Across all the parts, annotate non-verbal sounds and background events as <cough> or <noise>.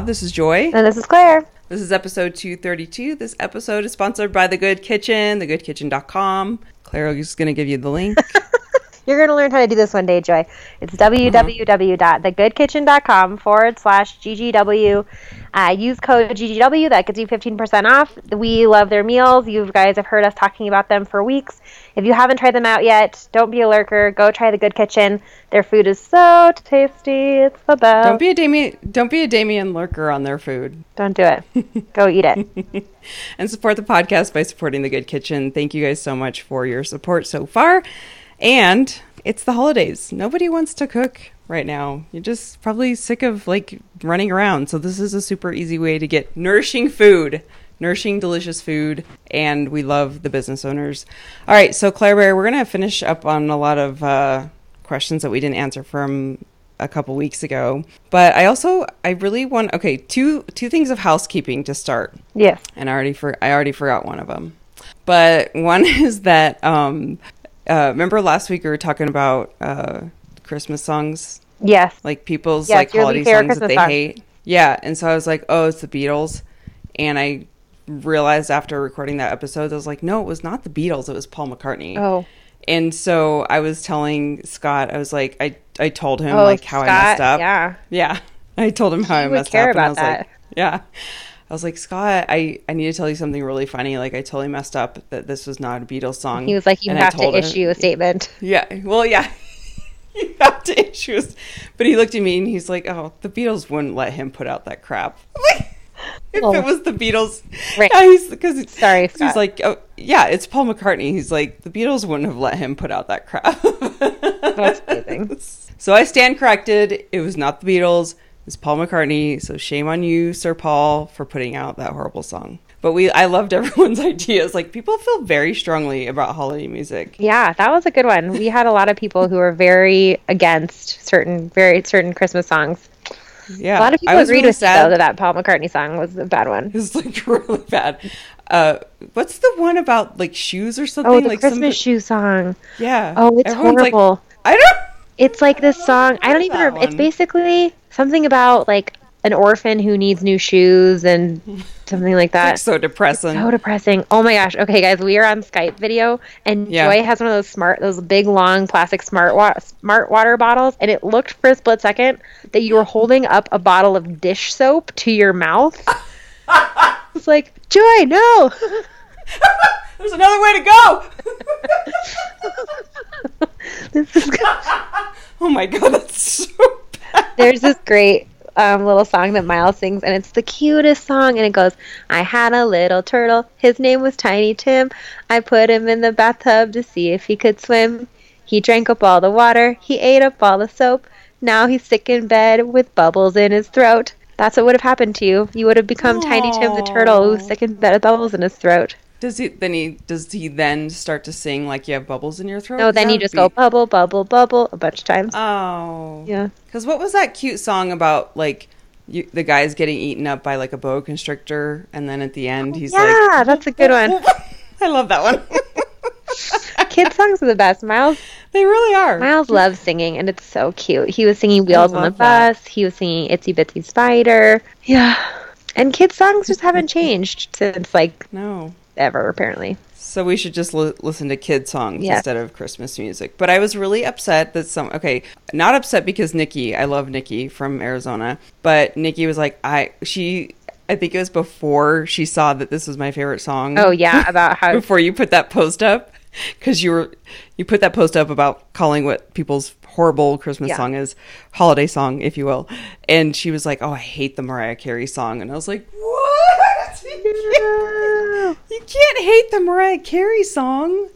Wild. This is Joy. And this is Claire. This is episode 232. This episode is sponsored by The Good Kitchen, thegoodkitchen.com. Claire is going to give you the link. <laughs> You're going to learn how to do this one day, Joy. It's uh-huh. www.thegoodkitchen.com forward slash GGW. Uh, use code GGW. That gets you 15% off. We love their meals. You guys have heard us talking about them for weeks. If you haven't tried them out yet, don't be a lurker. Go try The Good Kitchen. Their food is so tasty. It's the best. Don't be a Damien, don't be a Damien lurker on their food. Don't do it. <laughs> Go eat it. <laughs> and support the podcast by supporting The Good Kitchen. Thank you guys so much for your support so far. And it's the holidays. Nobody wants to cook right now. You're just probably sick of like running around. So this is a super easy way to get nourishing food, nourishing, delicious food, and we love the business owners. All right, so Claire Bear, we're gonna finish up on a lot of uh, questions that we didn't answer from a couple weeks ago. But I also I really want okay two two things of housekeeping to start. Yes. And I already for I already forgot one of them. But <laughs> one is that um, uh, remember last week we were talking about uh, Christmas songs, Yes. like people's Yes, like holiday songs that they Christmas hate. Yeah, and so I was like, oh, it's the Beatles, and I realized after recording that episode, I was like, no, it was not the Beatles, it was Paul McCartney. Oh. And so I was telling Scott, I was like, I I told him Oh, like how I Scott, messed up. yeah. Yeah. <laughs> I told him how He I messed care up. and I about was that. like, yeah. I was like, Scott, I, I need to tell you something really funny. Like, I totally messed up that this was not a Beatles song. He was like, you And I have to him- issue a statement. <laughs> Yeah. Well, yeah. Have to issue. a- But he looked at me and he's like, oh, the Beatles wouldn't let him put out that crap. <laughs> if Oh. it was the Beatles. Right. Yeah, he's, cause Sorry, He's like, oh, yeah, it's Paul McCartney. He's like, the Beatles wouldn't have let him put out that crap. That's <laughs> amazing. So I stand corrected. It was not the Beatles. It's Paul McCartney. So shame on you, Sir Paul, for putting out that horrible song. But we, I loved <laughs> everyone's ideas. Like people feel very strongly about holiday music. Yeah, that was a good one. We had a lot of people who were very against certain, very certain Christmas songs. Yeah, A lot of people agreed really with sad. though, that that Paul McCartney song was a bad one. <laughs> It was like really bad. Uh, what's the one about like shoes or something? Oh, the like Christmas some, shoe song. Yeah. Oh, it's Everyone's like, horrible. I don't. It's like this song. I don't even. Remember, it's basically something about like an orphan who needs new shoes and something like that. It's so depressing. So depressing. Oh my gosh. Okay, guys, we are on Skype video, and Yeah. Joy has one of those smart, those big, long plastic smart wa- smart water bottles, and it looked for a split second that you were holding up a bottle of dish soap to your mouth. <laughs> it's like Joy, no. <laughs> There's another way to go. <laughs> this is oh my god, that's so bad. There's this great um, little song that Miles sings, and it's the cutest song. And it goes, I had a little turtle. His name was Tiny Tim. I put him in the bathtub to see if he could swim. He drank up all the water. He ate up all the soap. Now he's sick in bed with bubbles in his throat. That's what would have happened to you. You would have become Tiny Tim the turtle who's sick in bed with bubbles in his throat. Does he then he does he then start to sing like you have bubbles in your throat? No, then you just be- go bubble, bubble, bubble a bunch of times. Oh. yeah. Because what was that cute song about like you, the guy's getting eaten up by like a boa constrictor, and then at the end he's like, Yeah, that's a good one. <laughs> I love that one. <laughs> Kid songs are the best. Miles <laughs> they really are. Miles loves singing, and it's so cute. He was singing Wheels on the that. Bus. He was singing Itsy Bitsy Spider. Yeah. And kids' songs just haven't changed since, like, No. Ever, apparently. So we should just li- listen to kid songs Yes. instead of Christmas music. But I was really upset that some okay, not upset because Nikki, I love Nikki from Arizona, but Nikki was like I she I think it was before she saw that this was my favorite song. Oh, yeah, <laughs> about how. before you put that post up because you were you put that post up about calling what people's horrible Christmas Yeah. song is holiday song, if you will, and she was like, "Oh, I hate the Mariah Carey song," and I was like, <laughs> "What? <laughs> You can't, hate the Mariah Carey song.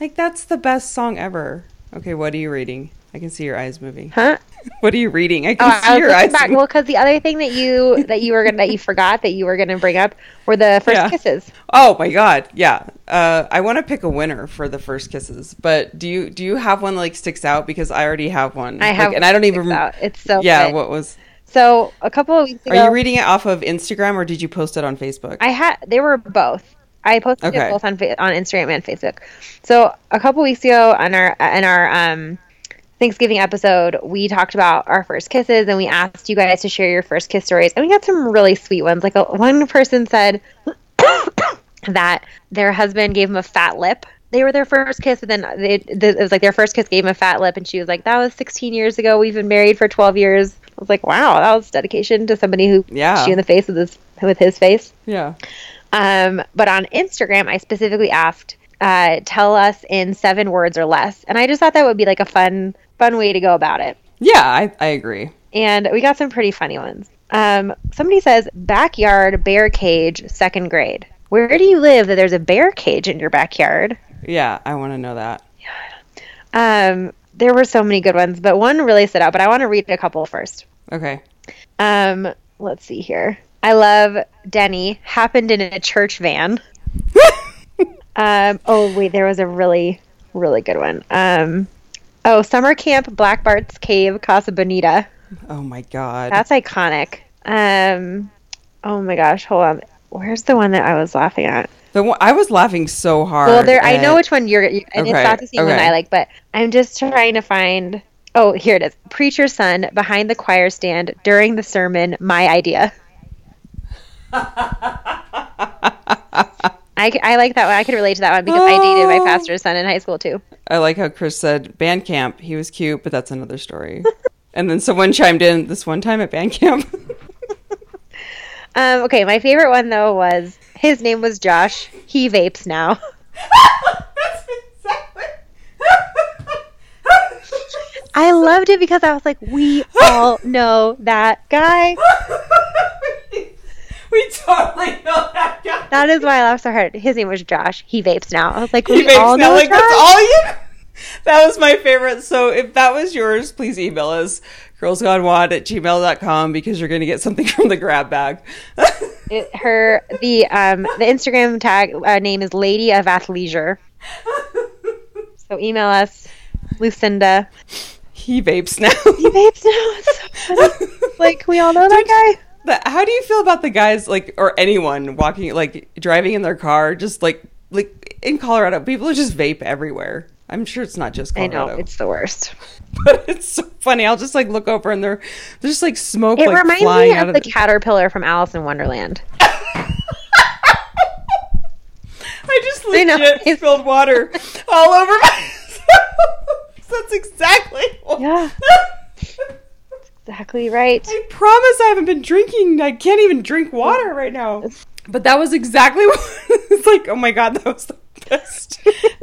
Like that's the best song ever." Okay, what are you reading? I can see your eyes moving. Huh? <laughs> What are you reading? I Oh, can I see was your eyes. back. Well, because the other thing that you that you were gonna that you forgot that you were gonna bring up were the <laughs> first Yeah. kisses. Oh my god, yeah. Uh, I want to pick a winner for the first kisses, but do you do you have one that, like sticks out? Because I already have one. I Like, have, and I don't even. out. It's so yeah. good. What was? So a couple of weeks ago, Are you reading it off of Instagram or did you post it on Facebook? I had they were both. I posted Okay. it both on on Instagram and Facebook. So a couple weeks ago on our in our um Thanksgiving episode, we talked about our first kisses and we asked you guys to share your first kiss stories. And we got some really sweet ones. Like a, one person said <coughs> that their husband gave them a fat lip. They were their first kiss, but then it, it was like their first kiss gave him a fat lip, and she was like, "That was 16 years ago. We've been married for 12 years." I was like, "Wow, that was dedication to somebody who Yeah. you in the face with his with his face." Yeah. Um, but on Instagram, I specifically asked, uh, "Tell us in seven words or less," and I just thought that would be like a fun fun way to go about it. Yeah, I, I agree. And we got some pretty funny ones. Um, somebody says backyard bear cage, second grade. Where do you live that there's a bear cage in your backyard? Yeah, I want to know that. Yeah. Um, there were so many good ones, but one really stood out. But I want to read a couple first. Okay. Um, let's see here. I love Denny. Happened in a church van. <laughs> um, oh wait, there was a really, really good one. Um, oh, summer camp, Black Bart's Cave, Casa Bonita. Oh my god. That's iconic. Um, oh my gosh, hold on. Where's the one that I was laughing at? The one, I was laughing so hard. Well, there. I know which one you're, you and it's not the same one. I like, but I'm just trying to find. Oh, here it is. Preacher's son behind the choir stand during the sermon. My idea. <laughs> I, I like that one. I could relate to that one because I dated my Oh. pastor's son in high school too. I like how Chris said band camp. He was cute, but that's another story. <laughs> and then someone chimed in this one time at band camp. <laughs> Um, okay, my favorite one though was his name was Josh. He vapes now. <laughs> I loved it because I was like, we all know that guy. <laughs> we totally know that guy. That is why I laughed so hard. His name was Josh. He vapes now. I was like, He we all now know like Josh. that's all you. That was my favorite. So if that was yours, please email us girlsgonewod at gmail.com because you're going to get something <laughs> from the grab bag. It, her the um the Instagram tag uh, name is Lady of Athleisure. <laughs> So email us, Lucinda. he vapes now. He vapes now. It's so funny. <laughs> Like we all know that guy. The- how do you feel about the guys like or anyone walking like driving in their car just like like in Colorado people just vape everywhere. I'm sure it's not just I know it's the worst. <laughs> but it's so funny. I'll just like look over and they're there's just like smoke It like reminds me of of the caterpillar from Alice in Wonderland. <laughs> I just I legit spilled water all over myself. <laughs> That's exactly what Yeah. Exactly right. I promise I haven't been drinking. I can't even drink water right now. But that was exactly what it's like. Oh my god, that was the best.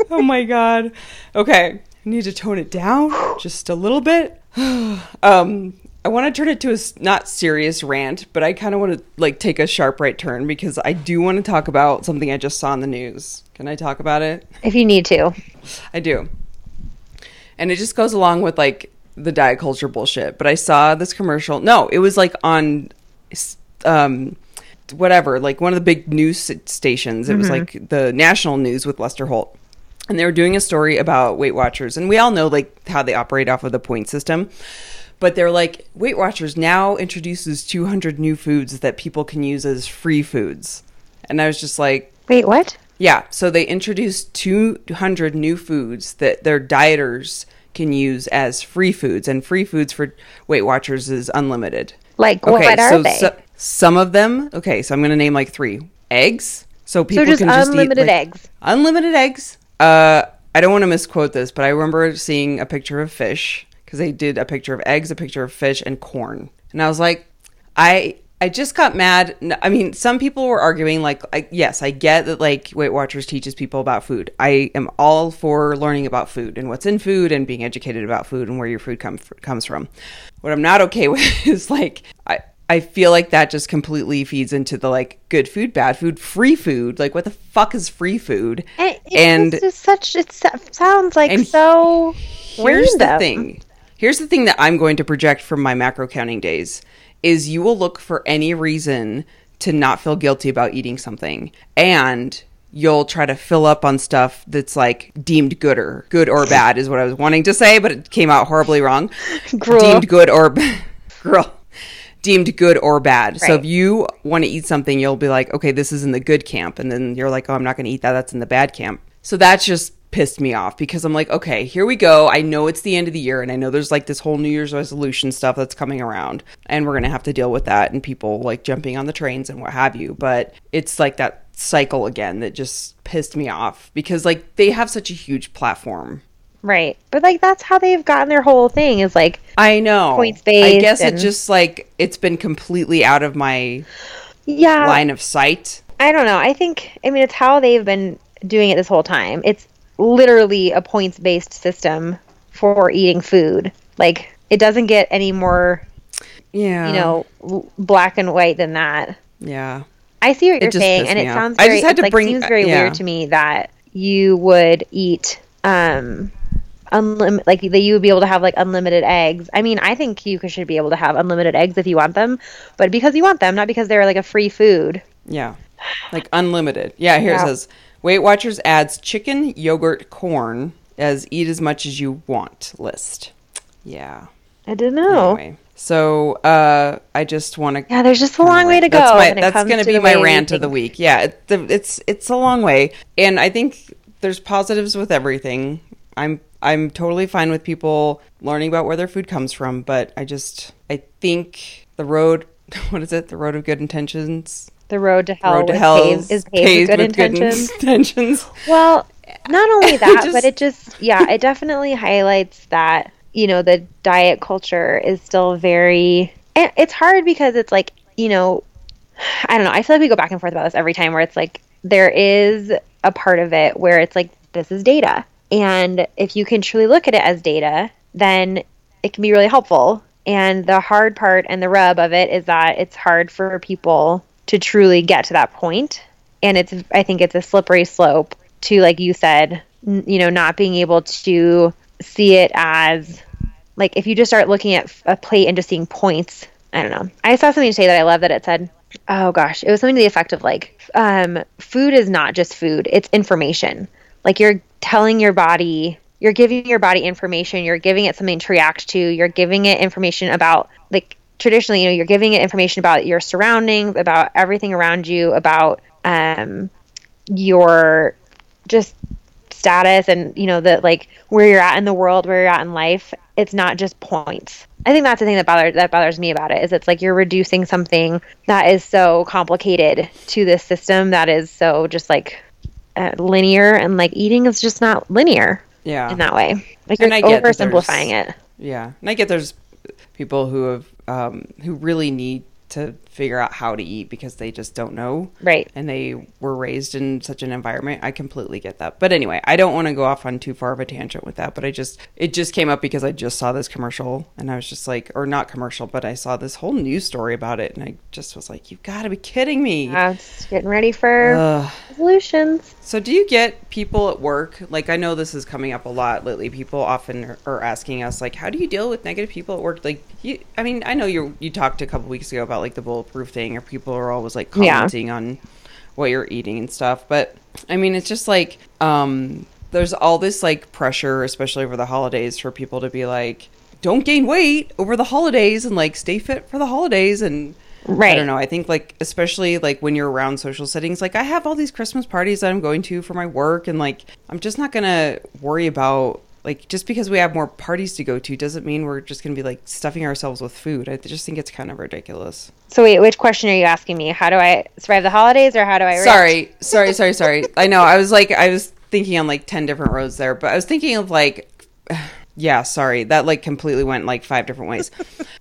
oh my god. Okay, I need to tone it down just a little bit. <sighs> um, I want to turn it to a not serious rant, but I kind of want to like take a sharp right turn because I do want to talk about something I just saw in the news. Can I talk about it? If you need to. I do. And it just goes along with like the diet culture bullshit. But I saw this commercial. No, it was like on um whatever, like one of the big news stations. It was mm-hmm. like the national news with Lester Holt. And they were doing a story about Weight Watchers. And we all know like how they operate off of the point system. But they're like Weight Watchers now introduces 200 new foods that people can use as free foods. And I was just like, Wait, what? yeah, so they introduced 200 new foods that their dieters can use as free foods, and free foods for Weight Watchers is unlimited. Like what are so they? so- some of them, okay, so I'm going to name like three eggs. So people so just can just unlimited eat, like, eggs. Unlimited eggs. Uh, I don't want to misquote this, but I remember seeing a picture of fish because they did a picture of eggs, a picture of fish, and corn, and I was like, I. I just got mad. I mean, some people were arguing, like, I, yes, I get that, like, Weight Watchers teaches people about food. I am all for learning about food and what's in food and being educated about food and where your food come, comes from. What I'm not okay <laughs> with is, like, I, I feel like that just completely feeds into the, like, good food, bad food, free food. Like, what the fuck is free food? And, it's just such. It sounds like so. Here's the thing. Here's the thing that I'm going to project from my macro counting days is you will look for any reason to not feel guilty about eating something and you'll try to fill up on stuff that's like deemed good or good or bad is what I was wanting to say but it came out horribly wrong. <laughs> Deemed good or girl <laughs> deemed good or bad. So if you want to eat something you'll be like okay this is in the good camp and then you're like oh I'm not going to eat that that's in the bad camp. So that's just pissed me off because I'm like, okay, here we go. I know it's the end of the year and I know there's like this whole New Year's resolution stuff that's coming around and we're going to have to deal with that and people like jumping on the trains and what have you. But it's like that cycle again that just pissed me off because like they have such a huge platform. Right. But like that's how they've gotten their whole thing is like I know. Points based. I guess it just like it's been completely out of my yeah. line of sight. I don't know. I think I mean it's how they've been doing it this whole time. It's literally a points based system for eating food. Like it doesn't get any more, Yeah. you know, black and white than that. Yeah. I see what you're saying, and it sounds I very. just had to like, bring- seems very yeah. weird to me that you would eat, um, unlim- like that you would be able to have like unlimited eggs. I mean, I think you should be able to have unlimited eggs if you want them, but because you want them, not because they're like a free food. Yeah. Like unlimited. Yeah, here Yeah. it says Weight Watchers adds chicken, yogurt, corn as eat as much as you want list. Yeah. I didn't know. Anyway. So uh I just want to Yeah, there's just a long way to go. That's, my, that's going to to be my rant of the week. Yeah, it, it's it's a long way, and I think there's positives with everything. I'm I'm totally fine with people learning about where their food comes from, but I just I think the road, <laughs> what is it? The road of good intentions. The road to hell, road to hell paved, is paved with good intentions. <laughs> intentions. Well, not only <laughs> that, just- but it just yeah, it definitely highlights that you know the diet culture is still very. It's hard because it's like you know, I don't know. I feel like we go back and forth about this every time, where it's like there is a part of it where it's like this is data, and if you can truly look at it as data, then it can be really helpful. And the hard part and the rub of it is that it's hard for people to truly get to that point. and it's i think it's a slippery slope to like you said n- you know not being able to see it as like if you just start looking at a plate and just seeing points i don't know i saw something today that i love that it said oh gosh it was something to the effect of like um, food is not just food it's information like you're telling your body you're giving your body information you're giving it something to react to you're giving it information about like traditionally you know you're giving it information about your surroundings about everything around you about um your just status and you know the like where you're at in the world where you're at in life. It's not just points. I think that's the thing that bothers that bothers me about it is it's like you're reducing something that is so complicated to this system that is so just like uh, linear and like eating is just not linear Yeah. in that way. Like And you're oversimplifying it. Yeah, and I get there's people who have um, who really need to figure out how to eat because they just don't know, right and they were raised in such an environment. I completely get that. But anyway, I don't want to go off on too far of a tangent with that. But I just it just came up because I just saw this commercial, and I was just like, or not commercial, but I saw this whole news story about it, and I just was like, you've got to be kidding me. uh, getting ready for Ugh. resolutions So, do you get people at work? Like, I know this is coming up a lot lately. People often are, asking us, like, how do you deal with negative people at work? Like, you, I mean, I know you you talked a couple weeks ago about like the bulletproof thing, or people are always like Yeah. commenting on what you're eating and stuff. But I mean, it's just like, um, there's all this like pressure, especially over the holidays, for people to be like, don't gain weight over the holidays and like stay fit for the holidays and I don't know. I think like especially like when you're around social settings, like I have all these Christmas parties that I'm going to for my work and like I'm just not going to worry about like just because we have more parties to go to doesn't mean we're just going to be like stuffing ourselves with food. I just think it's kind of ridiculous. So wait, which question are you asking me? How do I survive the holidays, or how do I? Sorry, sorry, sorry, sorry. <laughs> I know. I was like I was thinking on like 10 different roads there, but I was thinking of like <sighs> yeah, sorry. That like completely went like five different ways.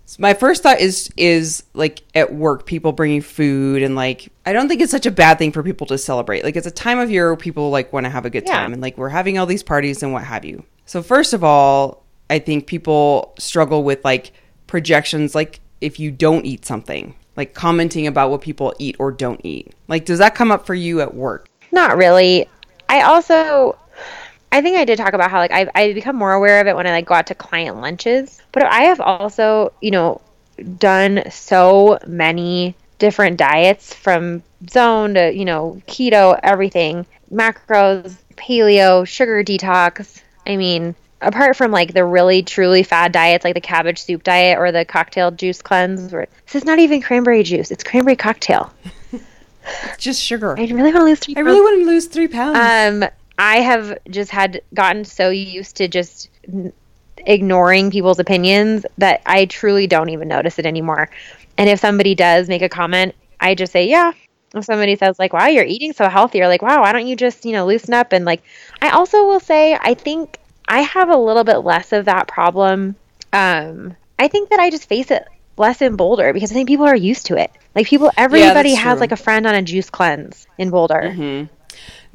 So <laughs> my first thought is is like at work people bringing food and like I don't think it's such a bad thing for people to celebrate. Like it's a time of year where people like want to have a good Yeah. time and like we're having all these parties and what have you. So first of all, I think people struggle with like projections like if you don't eat something, like commenting about what people eat or don't eat. Like does that come up for you at work? Not really. I also, I think I did talk about how like I I become more aware of it when I like go out to client lunches. But I have also, you know, done so many different diets from zone to you know keto, everything, macros, paleo, sugar detox. I mean, apart from like the really truly fad diets like the cabbage soup diet or the cocktail juice cleanse, where this is not even cranberry juice; it's cranberry cocktail. It's <laughs> just sugar. I really want to lose three I really want to lose three pounds. um, I have just had gotten so used to just ignoring people's opinions that I truly don't even notice it anymore. And if somebody does make a comment, I just say, yeah. If somebody says like, "Wow, you're eating so healthy," or like, "Wow, why don't you just you know loosen up?" and like, I also will say, I think I have a little bit less of that problem. Um, I think that I just face it less in Boulder because I think people are used to it. Like people, everybody that's has true. like a friend on a juice cleanse in Boulder. Mm-hmm.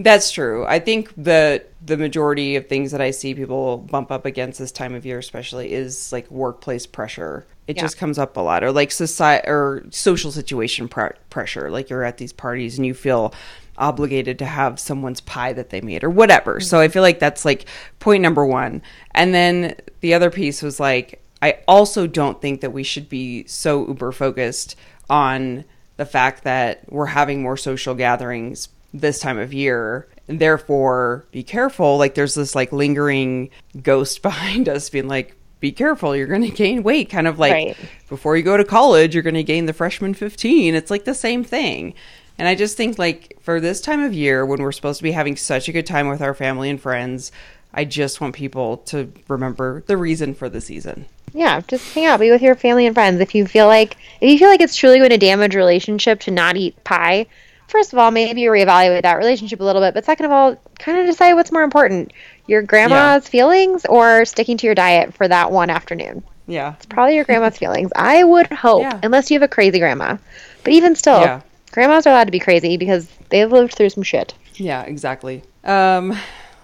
That's true. I think the the majority of things that I see people bump up against this time of year, especially, is like workplace pressure. It Yeah. just comes up a lot, or like society or social situation pr- pressure. Like you're at these parties and you feel obligated to have someone's pie that they made or whatever. So I feel like that's like point number one. And then the other piece was like, I also don't think that we should be so uber focused on the fact that we're having more social gatherings this time of year and therefore be careful like there's this like lingering ghost <laughs> behind us being like be careful you're going to gain weight kind of like Right. before you go to college you're going to gain the freshman 15 it's like the same thing and i just think like for this time of year when we're supposed to be having such a good time with our family and friends i just want people to remember the reason for the season Yeah, just hang out, be with your family and friends. If you feel like if you feel like it's truly going to damage relationship to not eat pie, first of all, maybe reevaluate that relationship a little bit. But second of all, kind of decide what's more important: your grandma's feelings or sticking to your diet for that one afternoon. yeah It's Probably your grandma's <laughs> feelings. I would hope, Yeah. unless you have a crazy grandma. But even still, Yeah. grandmas are allowed to be crazy because they've lived through some shit. Yeah, exactly. Um,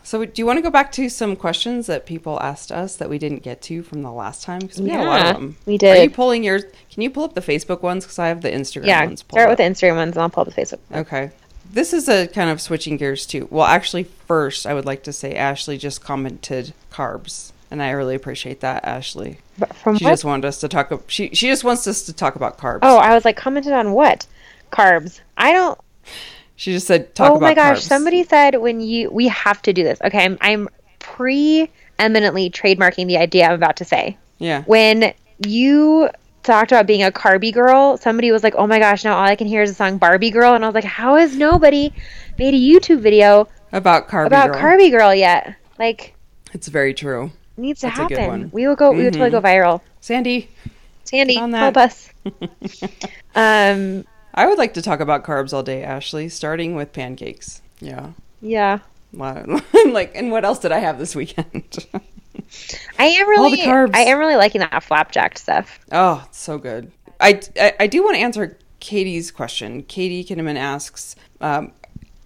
so, do you want to go back to some questions that people asked us that we didn't get to from the last time? Because we had a lot of them. we did. Are you pulling yours? Can you pull up the Facebook ones? Because I have the Instagram Yeah, ones. pulled Yeah. start with up. the Instagram ones, and I'll pull up the Facebook. Okay. This is a kind of switching gears too. Well, actually, first, I would like to say Ashley just commented carbs, and I really appreciate that, Ashley. But from She what? just wanted us to talk. She she just wants us to talk about carbs. oh, I was like commented on what? Carbs. I don't. <laughs> she just said talk oh my gosh! carbs. Somebody said when you we have to do this. Okay, I'm I'm pre-eminently trademarking the idea I'm about to say. Yeah. When you talked about being a carby girl, somebody was like, "Oh my gosh!" Now all I can hear is the song Barbie Girl, and I was like, "How has nobody made a YouTube video About carb. about girl. Carby Girl yet? Like, It's very true. needs to That's happen. We will go. We will totally go viral. Sandy, Sandy, help us. <laughs> um, I would like to talk about carbs all day, Ashley, starting with pancakes. Yeah. yeah. Wow. <laughs> like, and what else did I have this weekend? <laughs> <laughs> I am All the really, carbs. I am really liking that flapjack stuff. oh, it's so good. I, I, I do want to answer Katie's question. Katie Kinnaman asks, um,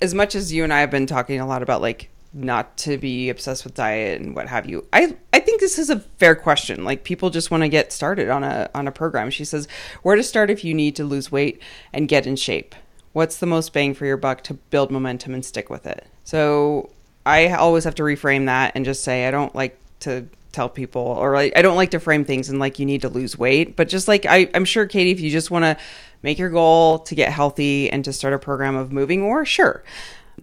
as much as you and I have been talking a lot about like not to be obsessed with diet and what have you, I, I think this is a fair question. Like people just want to get started on a on a program. She says, where to start if you need to lose weight and get in shape. What's the most bang for your buck to build momentum and stick with it? So I always have to reframe that and just say I don't like to tell people or I, I don't like to frame things and like you need to lose weight. But just like I, I'm sure Katie, if you just want to make your goal to get healthy and to start a program of moving more, sure.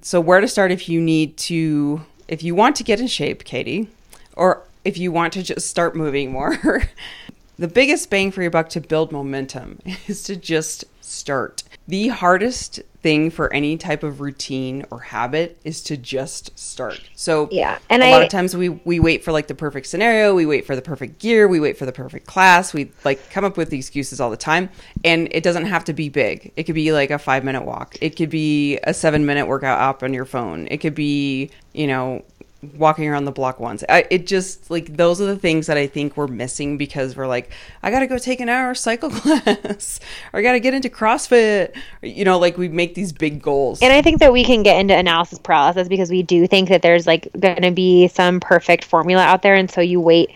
So where to start if you need to if you want to get in shape, Katie, or if you want to just start moving more. <laughs> the biggest bang for your buck to build momentum <laughs> is to just start. The hardest thing for any type of routine or habit is to just start. So Yeah, and a I- lot of times we we wait for like the perfect scenario, we wait for the perfect gear, we wait for the perfect class, we like come up with excuses all the time, and it doesn't have to be big. It could be like a five minute walk. It could be a seven minute workout app on your phone. It could be you know walking around the block once. I, it just like those are the things that I think we're missing because we're like, I got to go take an hour cycle <laughs> class, or I got to get into CrossFit. Or, you know, like we make these big goals. And I think that we can get into analysis paralysis because we do think that there's like to be some perfect formula out there, and so you wait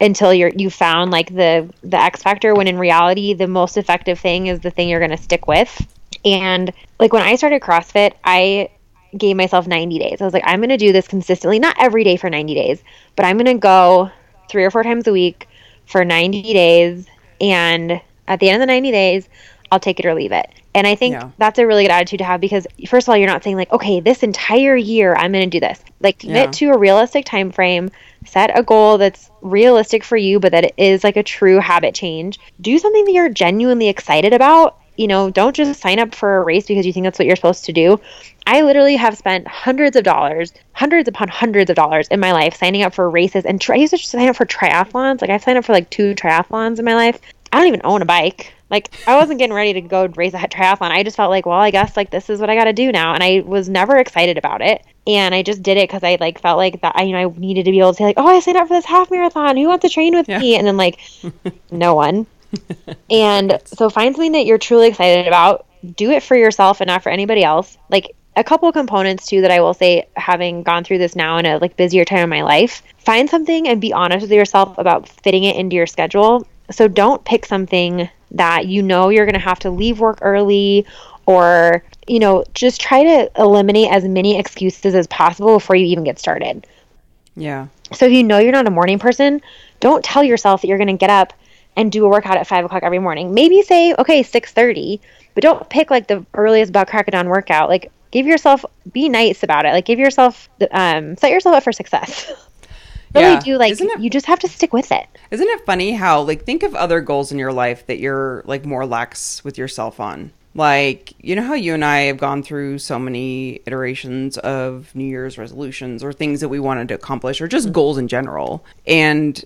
until you're you found like the the X factor. When in reality, the most effective thing is the thing you're to stick with. And like when I started CrossFit, I gave myself 90 days. I was like, I'm going to do this consistently, not every day for 90 days, but I'm going to go three or four times a week for 90 days. And at the end of the 90 days, I'll take it or leave it. And I think Yeah. that's a really good attitude to have because first of all, you're not saying like, okay, this entire year I'm going to do this. Like commit Yeah. to a realistic time frame, set a goal that's realistic for you, but that it is like a true habit change. Do something that you're genuinely excited about you know, don't just sign up for a race because you think that's what you're supposed to do. I literally have spent hundreds of dollars, hundreds upon hundreds of dollars in my life signing up for races. And I used to sign up for triathlons. Like I've signed up for like two triathlons in my life. I don't even own a bike. Like I wasn't getting ready to go race a triathlon. I just felt like, well, I guess like this is what I got to do now, and I was never excited about it. And I just did it because I like felt like that. I, you know, I needed to be able to say like, oh, I signed up for this half marathon. Who wants to train with yeah. me? And then like, <laughs> no one. <laughs> and so find something that you're truly excited about. Do it for yourself and not for anybody else. Like a couple components too that I will say having gone through this now in a like busier time of my life. Find something and be honest with yourself about fitting it into your schedule. So don't pick something that you know you're going to have to leave work early or you know just try to eliminate as many excuses as possible before you even get started yeah so if you know you're not a morning person don't tell yourself that you're going to get up and do a workout at 5 o'clock every morning maybe say okay 6.30 but don't pick like the earliest butt crack of dawn workout like give yourself be nice about it like give yourself um, set yourself up for success <laughs> really yeah. do like it, you just have to stick with it. Isn't it funny how like think of other goals in your life that you're like more lax with yourself on? Like, you know how you and I have gone through so many iterations of New Year's resolutions or things that we wanted to accomplish or just mm-hmm. goals in general. And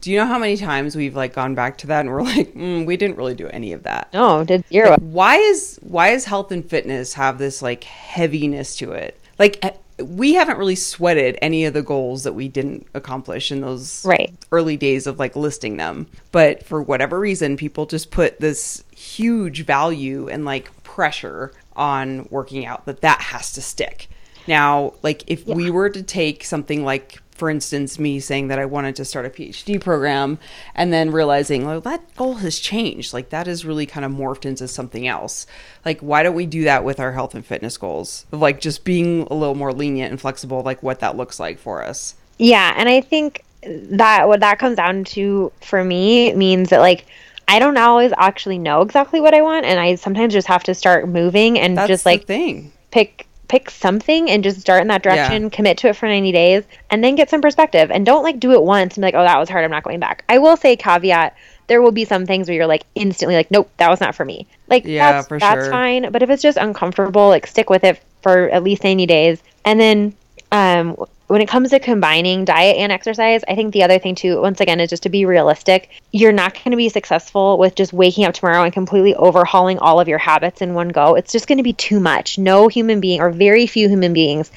do you know how many times we've like gone back to that and we're <laughs> like, mm, we didn't really do any of that? No, did zero. Like, why is why is health and fitness have this like heaviness to it? Like we haven't really sweated any of the goals that we didn't accomplish in those right. early days of like listing them. But for whatever reason, people just put this huge value and like pressure on working out that that has to stick. Now, like if yeah. we were to take something like for instance, me saying that I wanted to start a PhD program and then realizing, like, that goal has changed. Like, that has really kind of morphed into something else. Like, why don't we do that with our health and fitness goals? Of like just being a little more lenient and flexible, like what that looks like for us. Yeah. And I think that what that comes down to for me means that, like, I don't always actually know exactly what I want. And I sometimes just have to start moving and That's just like thing. pick pick something and just start in that direction, yeah. commit to it for 90 days, and then get some perspective. And don't like do it once and be like, oh, that was hard. I'm not going back. I will say, caveat, there will be some things where you're like instantly like, nope, that was not for me. Like, yeah, that's, that's sure. fine. But if it's just uncomfortable, like stick with it for at least 90 days. And then um, when it comes to combining diet and exercise, I think the other thing too, once again, is just to be realistic. You're not going to be successful with just waking up tomorrow and completely overhauling all of your habits in one go. It's just going to be too much. No human being, or very few human beings,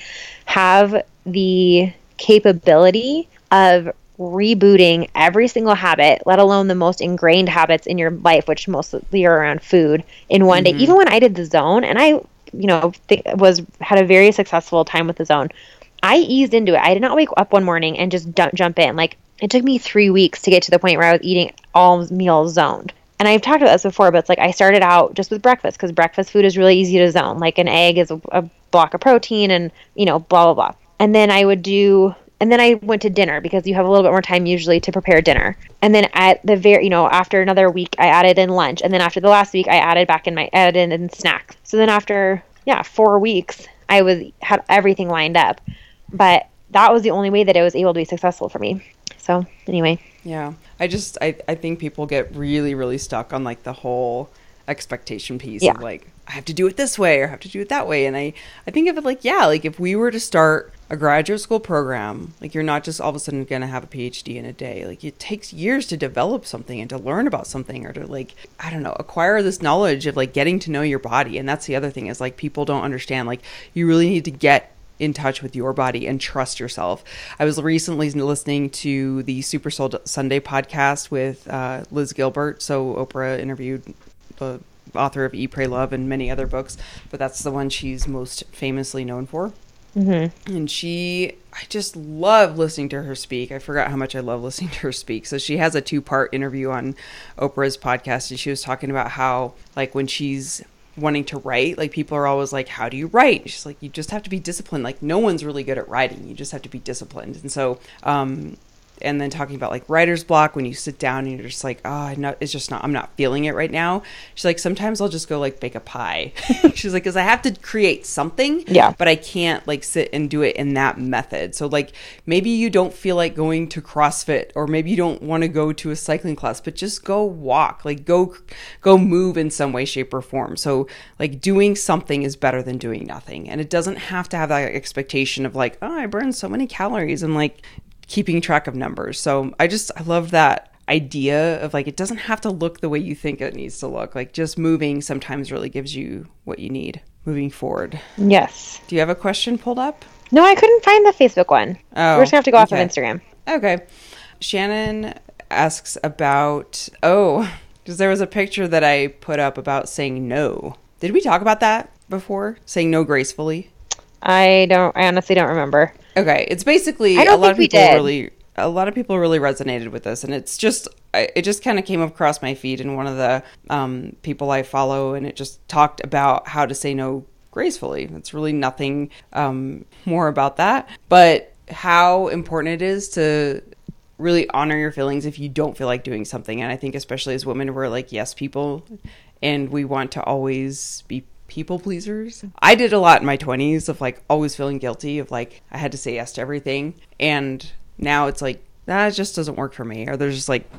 have the capability of rebooting every single habit, let alone the most ingrained habits in your life, which mostly are around food, in one mm-hmm. day. Even when I did the zone, and I, you know, th- was had a very successful time with the zone I eased into it. I did not wake up one morning and just jump in. Like it took me three weeks to get to the point where I was eating all meals zoned. And I've talked about this before, but it's like I started out just with breakfast because breakfast food is really easy to zone. Like an egg is a, a block of protein, and you know, blah blah blah. And then I would do and then I went to dinner because you have a little bit more time usually to prepare dinner. And then at the very, you know, after another week, I added in lunch, and then after the last week, I added back in my added in, in snacks. So then after yeah, four weeks, I was had everything lined up but that was the only way that it was able to be successful for me. So anyway. Yeah. I just I, I think people get really, really stuck on like the whole expectation piece yeah. of like I have to do it this way or I have to do it that way. And I, I think of it like, yeah, like if we were to start a graduate school program, like you're not just all of a sudden going to have a PhD in a day. Like it takes years to develop something and to learn about something or to like, I don't know, acquire this knowledge of like getting to know your body. And that's the other thing is like people don't understand, like you really need to get in touch with your body and trust yourself. I was recently listening to the Super Soul Sunday podcast with uh, Liz Gilbert. So Oprah interviewed the author of Eat, Pray, Love and many other books, but that's the one she's most famously known for. Mm-hmm. And she, I just love listening to her speak. I forgot how much I love listening to her speak. So she has a two part interview on Oprah's podcast, and she was talking about how, like, when she's wanting to write like people are always like how do you write? She's like you just have to be disciplined. Like no one's really good at writing. You just have to be disciplined. And so um and then talking about like writer's block when you sit down and you're just like, oh, no, it's just not, I'm not feeling it right now. She's like, sometimes I'll just go like bake a pie. <laughs> She's like, because I have to create something, Yeah. but I can't like sit and do it in that method. So like maybe you don't feel like going to CrossFit or maybe you don't want to go to a cycling class, but just go walk, like go go move in some way, shape, or form. So like doing something is better than doing nothing. And it doesn't have to have that expectation of like, oh, I burned so many calories and like keeping track of numbers. So I just I love that idea of like it doesn't have to look the way you think it needs to look. Like just moving sometimes really gives you what you need moving forward. Yes. Do you have a question pulled up? No, I couldn't find the Facebook one. Oh, We're just gonna have to go off oh, okay. of Instagram. Okay. Shannon asks about oh, because there was a picture that I put up about saying no. Did we talk about that before? Saying no gracefully? I don't. I honestly don't remember. Okay, it's basically I don't a lot of people really a lot of people really resonated with this and it's just it just kind of came across my feed and one of the um, people I follow and it just talked about how to say no gracefully. It's really nothing um, more about that, but how important it is to really honor your feelings if you don't feel like doing something. And I think especially as women, we're like yes people, and we want to always be people pleasers. I did a lot in my 20s of like always feeling guilty of like I had to say yes to everything. And now it's like that just doesn't work for me. Or there's just like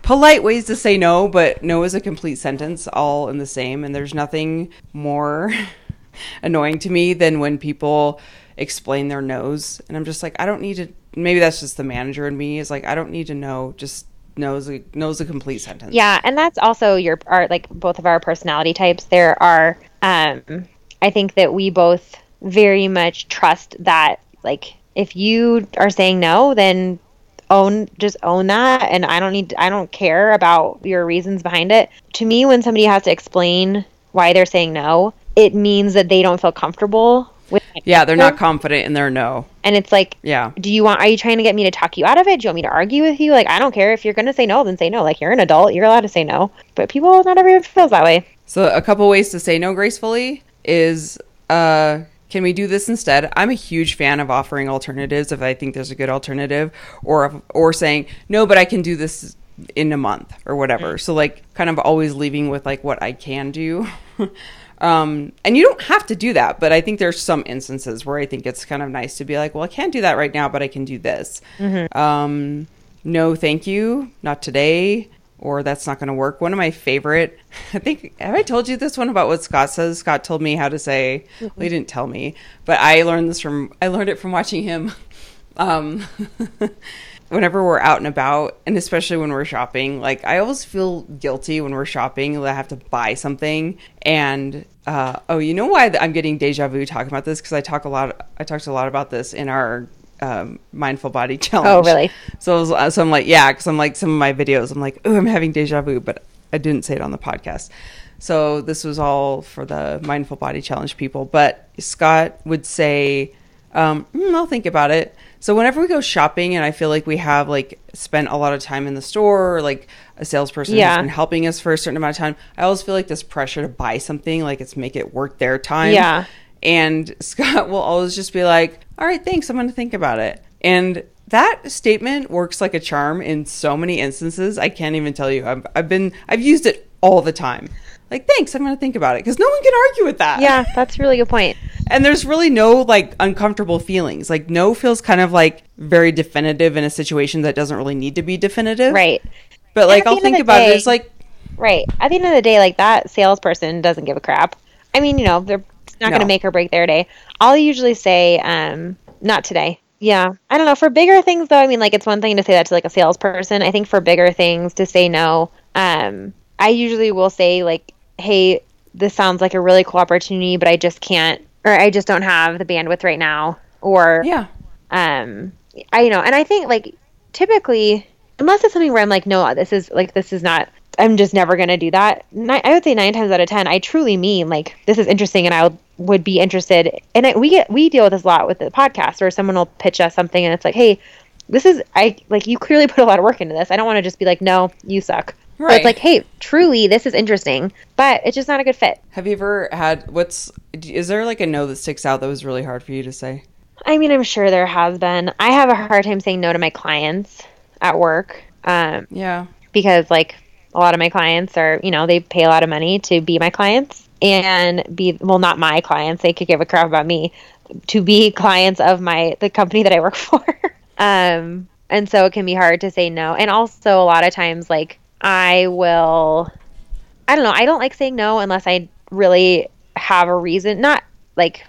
polite ways to say no, but no is a complete sentence all in the same. And there's nothing more <laughs> annoying to me than when people explain their no's. And I'm just like, I don't need to. Maybe that's just the manager in me is like, I don't need to know. Just knows a, knows a complete sentence. Yeah, and that's also your our like both of our personality types. There are um I think that we both very much trust that like if you are saying no, then own just own that. And I don't need I don't care about your reasons behind it. To me when somebody has to explain why they're saying no, it means that they don't feel comfortable with Yeah, they're not confident in their no. and it's like Yeah. do you want are you trying to get me to talk you out of it? Do you want me to argue with you? Like i don't care. If you're going to say no then say no. Like you're an adult. You're allowed to say no. But people not everyone feels that way So a couple ways to say no gracefully is uh can we do this instead? I'm a huge fan of offering alternatives if I think there's a good alternative or or saying no, but I can do this in a month or whatever. So like kind of always leaving with like what I can do. <laughs> um and you don't have to do that, but I think there's some instances where I think it's kind of nice to be like, well, I can't do that right now, but I can do this. Um no, thank you, not today or that's not going to work. One of my favorite, <laughs> I think, have I told you this one about what Scott says? Scott told me how to say, well, he didn't tell me, but I learned this from, I learned it from watching him. <laughs> Um, <laughs> whenever we're out and about, and especially when we're shopping, like I always feel guilty when we're shopping that I have to buy something. And, uh, oh, you know why I'm getting deja vu talking about this? Because I talk a lot, I talked a lot about this in our um, mindful body <laughs> challenge. Oh, really? So, was, uh, so I'm like, yeah, because I'm like some of my videos, I'm like, oh, I'm having deja vu, but I didn't say it on the podcast. So this was all for the mindful body challenge people. But Scott would say, um, "Mm, I'll think about it. So whenever we go shopping and I feel like we have like spent a lot of time in the store or like a salesperson Yeah. has been helping us for a certain amount of time, I always feel like this pressure to buy something, like it's make it worth their time. Yeah. And Scott <laughs> will always just be like, all right, thanks. I'm going to think about it. And that statement works like a charm in so many instances. I can't even tell you. I've, I've been, I've used it all the time. Like, thanks. I'm going to think about it because no one can argue with that. yeah that's a really good point. And there's really no like uncomfortable feelings. Like, no feels kind of like very definitive in a situation that doesn't really need to be definitive. right But like, I'll think about it. It's like, right at the end of the day like that salesperson doesn't give a crap i mean you know they're not going to make or break their day. I'll usually say um not today. Yeah. I don't know. For bigger things though i mean like it's one thing to say that to like a salesperson. I think for bigger things to say no um i usually will say like hey this sounds like a really cool opportunity but i just can't or i just don't have the bandwidth right now or yeah. um i you know and i think like typically unless it's something where i'm like no this is like this is not i'm just never going to do that Ni- i would say nine times out of ten i truly mean like this is interesting and i would, would be interested and I, we get we deal with this a lot with the podcast where someone will pitch us something and it's like hey this is i like you clearly <laughs> put a lot of work into this i don't want to just be like no you suck But Right. it's like hey truly this is interesting but it's just not a good fit Have you ever had what's, is there like a no that sticks out that was really hard for you to say? I mean, I'm sure there has been. I have a hard time saying no to my clients. at work. Um, Yeah. because like a lot of my clients are, you know, they pay a lot of money to be my clients and be well, not my clients. They could give a crap about me to be clients of my the company that I work <laughs> for. um, and so it can be hard to say no. And also a lot of times, like I will, I don't know, I don't like saying no unless I really have a reason. Not like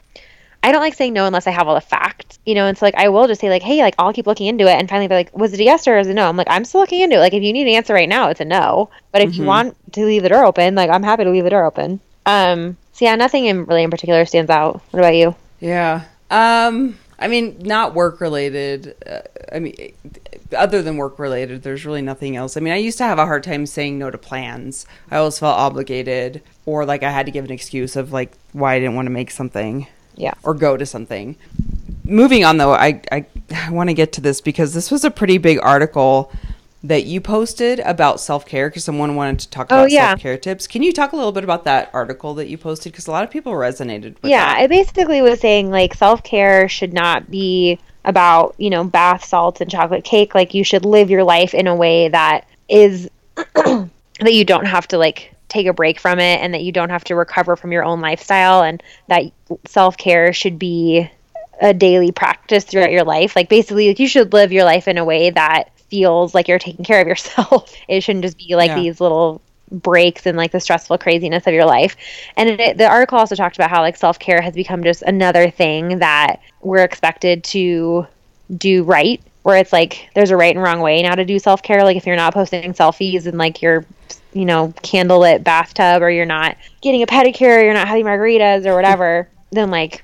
I don't like saying no unless I have all the facts, you know. And so like I will just say like, hey, like I'll keep looking into it, and finally be like, was it a yes or is it a no? I'm like, I'm still looking into it. Like if you need an answer right now, it's a no. But if you Mhm. want to leave the door open, like I'm happy to leave the door open. Um. So yeah, nothing in really in particular stands out. What about you? Yeah. Um I mean not work related. Uh, I mean other than work related there's really nothing else. I mean I used to have a hard time saying no to plans. I always felt obligated or like I had to give an excuse of like why I didn't want to make something Yeah. or go to something. Moving on though, I I, I want to get to this because this was a pretty big article that you posted about self-care because someone wanted to talk Oh, about yeah. self-care tips. Can you talk a little bit about that article that you posted because a lot of people resonated with yeah, that. I basically was saying like self care should not be about you know bath salts and chocolate cake. Like you should live your life in a way that is <clears throat> that you don't have to like take a break from it and that you don't have to recover from your own lifestyle and that self care should be a daily practice throughout your life. Like basically, like you should live your life in a way that feels like you're taking care of yourself. <laughs> it shouldn't just be like Yeah. these little breaks and like the stressful craziness of your life. And it, the article also talked about how like self care has become just another thing that we're expected to do right. Where it's like there's a right and wrong way now to do self care. Like if you're not posting selfies and like your, you know, candlelit bathtub, or you're not getting a pedicure, or you're not having margaritas or whatever, <laughs> then like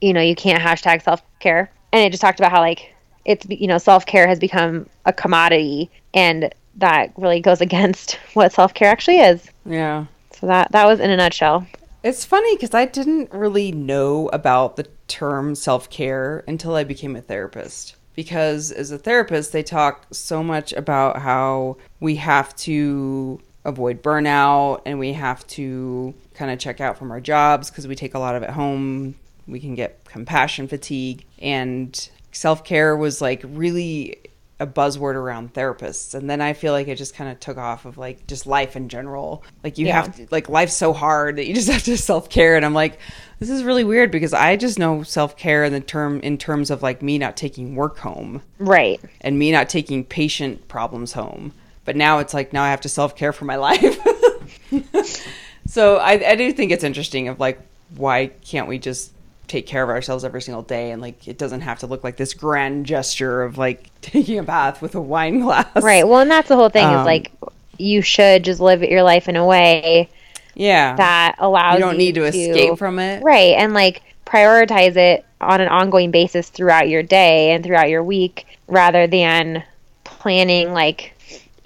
you know, you can't hashtag self care. And it just talked about how like it's you know self care has become a commodity, and that really goes <laughs> against what self care actually is. Yeah. So that that was in a nutshell. It's funny because I didn't really know about the term self care until I became a therapist. Because as a therapist, they talk so much about how we have to avoid burnout and we have to kind of check out from our jobs because we take a lot of it home. We can get compassion fatigue. And self care was like really a buzzword around therapists and then i feel like it just kind of took off of like just life in general like you Yeah. have to like life's so hard that you just <laughs> have to self-care and i'm like this is really weird because i just know self-care in the term in terms of like me not taking work home Right. and me not taking patient problems home but now it's like now i have to self-care for my <laughs> life. <laughs> So I, I do think it's interesting of like why can't we just take care of ourselves every single day? And like it doesn't have to look like this grand gesture of like <laughs> taking a bath with a wine glass. Right. Well, and that's the whole thing Um, is like you should just live your life in a way yeah. that allows you don't need to escape from it. Right. And like prioritize it on an ongoing basis throughout your day and throughout your week rather than planning like,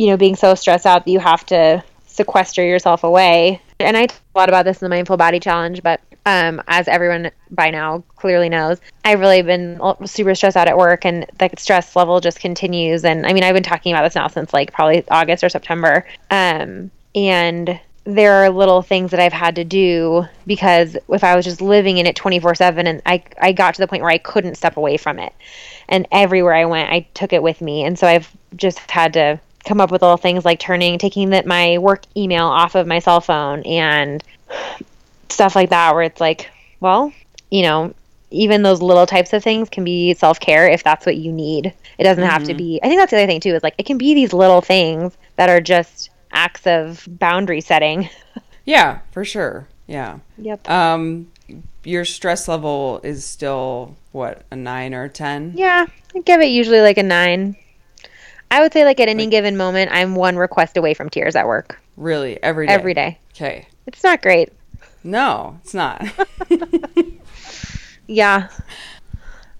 you know, being so stressed out that you have to sequester yourself away. And I talk a lot about this in the Mindful Body Challenge, but um, as everyone by now clearly knows, I've really been super stressed out at work and the stress level just continues. And I mean, I've been talking about this now since like probably August or September. Um, and there are little things that I've had to do because if I was just living in it 24 7 and I, I got to the point where I couldn't step away from it. And everywhere I went, I took it with me. And so I've just had to come up with little things like turning, taking that my work email off of my cell phone and stuff like that, where it's like, well, you know, even those little types of things can be self care if that's what you need. It doesn't have to be. I think that's the other thing too is like it can be these little things that are just acts of boundary setting. <laughs> yeah for sure yeah Yep. um your stress level is still what a nine or a ten Yeah, I give it usually like a nine. I would say like at any given moment, I'm one request away from tears at work really every day every day. okay It's not great. no it's not <laughs> <laughs> Yeah.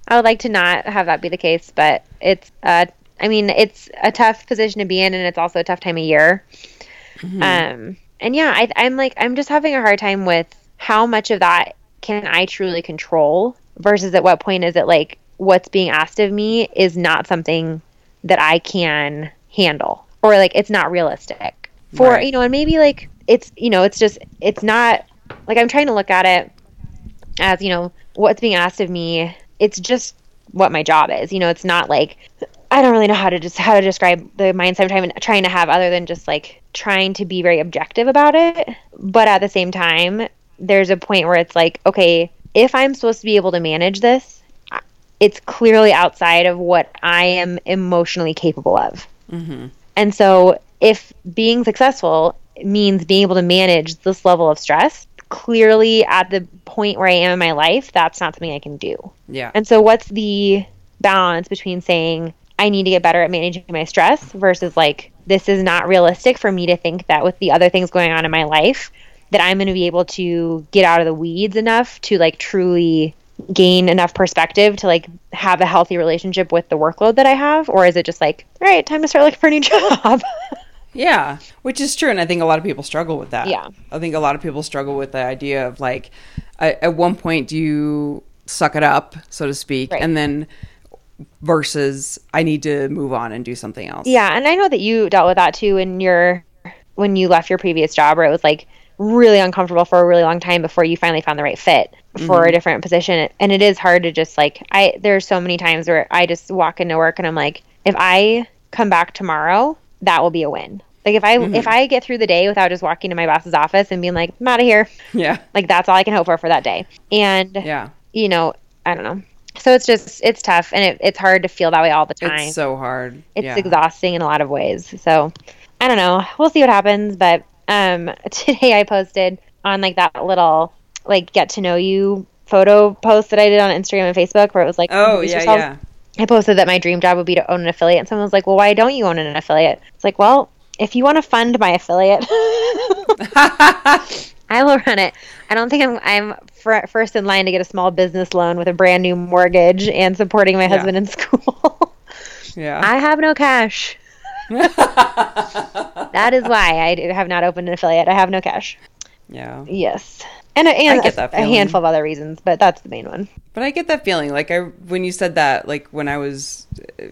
I would like to not have that be the case, but it's uh I mean, it's a tough position to be in and it's also a tough time of year. Um and yeah, I I'm like I'm just having a hard time with how much of that can I truly control versus at what point is it like what's being asked of me is not something that I can handle or like it's not realistic. For Right. you know, and maybe like it's you know, it's just it's not like I'm trying to look at it as you know what's being asked of me it's just what my job is you know it's not like I don't really know how to just how to describe the mindset I'm trying, trying to have other than just like trying to be very objective about it. But at the same time, there's a point where it's like, okay, if I'm supposed to be able to manage this, it's clearly outside of what I am emotionally capable of. Mm-hmm. And so, if being successful means being able to manage this level of stress, clearly at the point where I am in my life, that's not something I can do. Yeah. And so, what's the balance between saying, I need to get better at managing my stress versus like, this is not realistic for me to think that with the other things going on in my life, that I'm going to be able to get out of the weeds enough to like truly gain enough perspective to like have a healthy relationship with the workload that I have? Or is it just like, all right, time to start looking for a new <laughs> job? Yeah, which is true, and I think a lot of people struggle with that. Yeah. I think a lot of people struggle with the idea of like, at one point, do you suck it up, so to speak, Right. and then versus I need to move on and do something else. Yeah, and I know that you dealt with that too in your when you left your previous job where it was like really uncomfortable for a really long time before you finally found the right fit for a mm-hmm. different position and it is hard to just like I there's so many times where I just walk into work and I'm like if I come back tomorrow that will be a win. Like if I mm-hmm. if I get through the day without just walking to my boss's office and being like I'm out of here, yeah, like that's all I can hope for for that day. And yeah. you know, I don't know. So it's just it's tough and it, it's hard to feel that way all the time It's so hard. it's yeah. exhausting in a lot of ways. So I don't know. We'll see what happens. But um, <laughs> today I posted on like that little like get to know you photo post that I did on Instagram and Facebook where it was like Oh yeah, yourself. yeah. I posted that my dream job would be to own an affiliate, and someone was like, "Well, why don't you own an affiliate?" It's like, well, if you want to fund my affiliate, <laughs> <laughs> I will run it. I don't think I'm I'm fir- first in line to get a small business loan with a brand new mortgage and supporting my Yeah. husband in school. Yeah. I have no cash. <laughs> That is why I have not opened an affiliate. I have no cash. yeah. Yes, and a, and I get a, a handful of other reasons, but that's the main one. But I get that feeling. Like I when you said that, like when I was uh,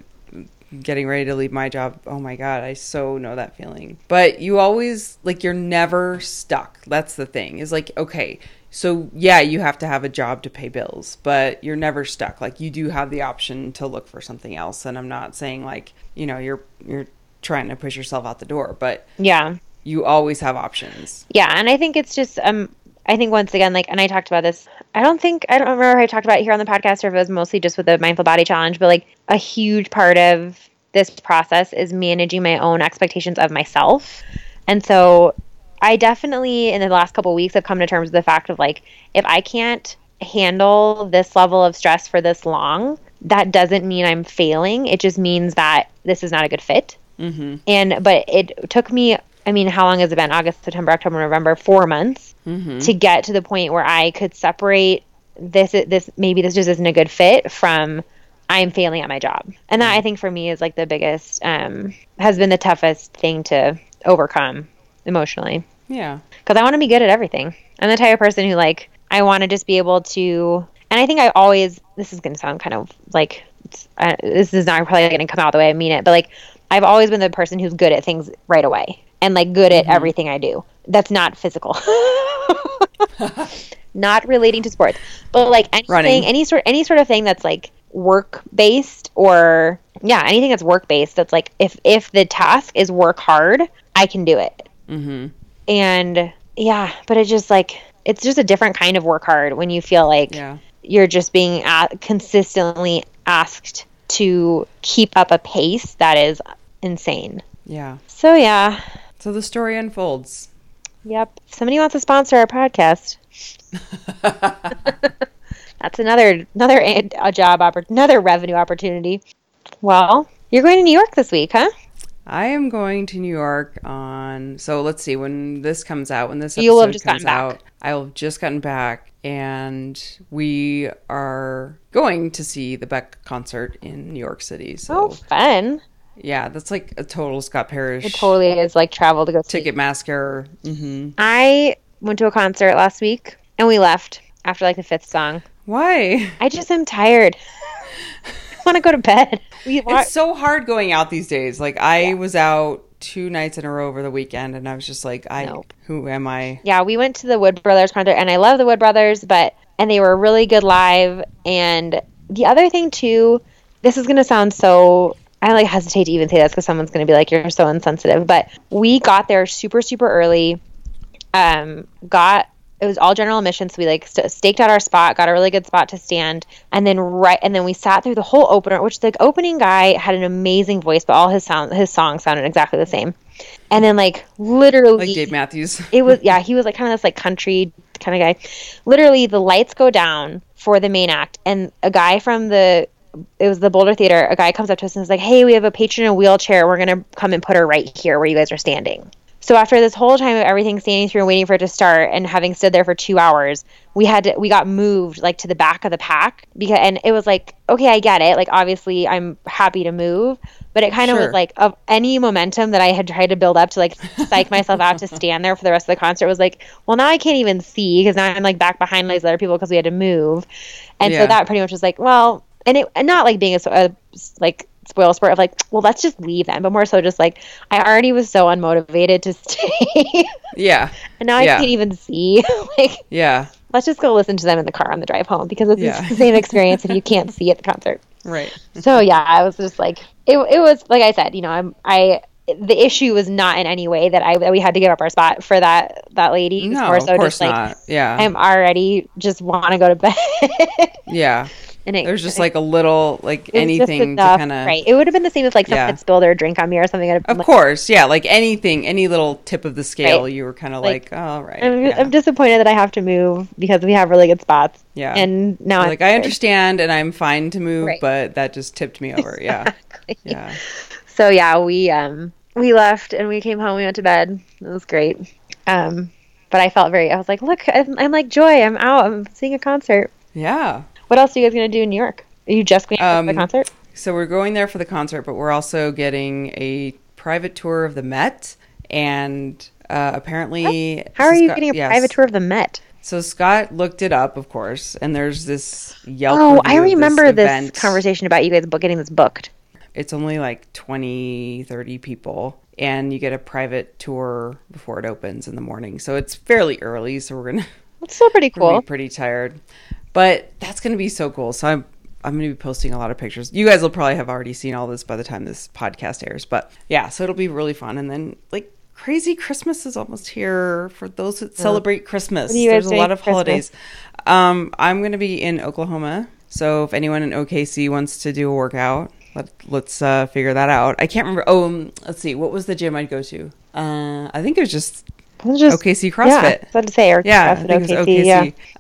getting ready to leave my job, oh my god, I so know that feeling. But you always like you're never stuck. That's the thing. Is like okay, so yeah, you have to have a job to pay bills, but you're never stuck. Like you do have the option to look for something else. And I'm not saying like, you know, you're you're trying to push yourself out the door, but Yeah, you always have options. yeah, and I think it's just um. I think once again, like, and I talked about this. I don't think I don't remember if I talked about it here on the podcast or if it was mostly just with the mindful body challenge. But like, a huge part of this process is managing my own expectations of myself, and so I definitely in the last couple of weeks have come to terms with the fact of like, if I can't handle this level of stress for this long, that doesn't mean I'm failing. It just means that this is not a good fit. Mm-hmm. And but it took me. I mean, how long has it been? August, September, October, November, four months Mm-hmm. to get to the point where I could separate this. This maybe this just isn't a good fit from I'm failing at my job, and that I think for me is like the biggest um, has been the toughest thing to overcome emotionally Yeah. because I want to be good at everything. I'm the type of person who like I want to just be able to, and I think I always. This is going to sound kind of like this is not probably going to come out the way I mean it, but like I've always been the person who's good at things right away and like good at everything I do. That's not physical. <laughs> <laughs> not relating to sports, but like anything, Running. any sort, any sort of thing that's like work based or yeah, anything that's work based. That's like if if the task is work hard, I can do it Mm-hmm. and yeah but it's just like it's just a different kind of work hard when you feel like Yeah. you're just being a- consistently asked to keep up a pace that is insane Yeah. so yeah So the story unfolds. yep if somebody wants to sponsor our podcast <laughs> that's another another a, job oppor- another revenue opportunity well you're going to new york this week huh I am going to New York on. So let's see when this comes out. When this episode You'll have just comes out, I'll have just gotten back, and we are going to see the Beck concert in New York City. So oh fun yeah, that's like a total Scott Parrish it totally is like travel to go see. ticket masker. hmm I went to a concert last week and we left after like the fifth song. Why? I just am tired. I want to go to bed. We, It's so hard going out these days. Like I was out two nights in a row over the weekend, and I was just like, I Nope. who am I? yeah, we went to the Wood Brothers concert and I love the Wood Brothers, but and they were really good live. And the other thing too, this is gonna sound so I like hesitate to even say this because someone's going to be like, "You're so insensitive." But we got there super super early. Um, got it was all general admission, so we like st- staked out our spot, got a really good spot to stand, and then right and then we sat through the whole opener, which the opening guy had an amazing voice, but all his sound his songs sounded exactly the same. And then like literally, Like Dave Matthews. it was <laughs> yeah he was like kind of this like country kind of guy. Literally the lights go down for the main act and a guy from the it was the boulder theater a guy comes up to us and is like hey we have a patron in a wheelchair. We're gonna come and put her right here where you guys are standing. So after this whole time of everything standing through and waiting for it to start and having stood there for two hours we had to, we got moved like to the back of the pack because and it was like okay i get it. Like obviously i'm happy to move but it kind of Sure. was like of any momentum that I had tried to build up to like psych myself out to <laughs> stand there for the rest of the concert was like, well, now I can't even see because now I'm like back behind these other people because we had to move, and Yeah. so that pretty much was like, well, and it and not like being a, a like spoil sport of like, well, let's just leave then, but more so just like I already was so unmotivated to <laughs> stay, Yeah. and now I Yeah. can't even see. <laughs> like, Yeah. let's just go listen to them in the car on the drive home because it's Yeah. the same experience if you can't see at the concert Right. so yeah, I was just like, it, it was like I said, you know, I'm I the issue was not in any way that I that we had to give up our spot for that that lady. No, more of so course just like not. Yeah. I'm already just want to go to bed. <laughs> yeah. And it, There's just like a little like it was just anything to kind of right. It would have been the same if like someone Yeah. had spilled their drink on me or something. Of like, course, yeah, like anything, any little tip of the scale, Right. you were kind of Like, like, oh, right. I'm, yeah. I'm disappointed that I have to move because we have really good spots. Yeah. And now like, I understand and I'm fine to move, Right. but that just tipped me over. Yeah. Yeah. So yeah, we um we left and we came home. We went to bed. It was great. Um, but I felt very. I was like, look, I'm, I'm like joy. I'm out. I'm seeing a concert. Yeah. What else are you guys gonna do in New York? Are you just going to Um, the concert? So we're going there for the concert, but we're also getting a private tour of the Met. And uh, apparently. How are you Scott- getting a yes. private tour of the Met? So Scott looked it up, of course, and there's this Yelp. Oh, I remember this, event. conversation about you guys getting this booked. It's only like 20, 30 people, and you get a private tour before it opens in the morning. So it's fairly early, so we're gonna, That's still pretty <laughs> cool. be pretty tired, but that's gonna be so cool. So I'm I'm gonna be posting a lot of pictures. You guys will probably have already seen all this by the time this podcast airs, but yeah, so it'll be really fun. And then like crazy Christmas is almost here for those that celebrate Christmas. What are you guys There's a lot of holidays. Um, I'm gonna be in Oklahoma, so if anyone in OKC wants to do a workout, let, let's uh, figure that out. I can't remember. Oh, um, let's see. What was the gym I'd go to? Uh, I think it was just just, OKC Yeah, CrossFit. I was about to say, or Yeah, I CrossFit think OKC, OKC.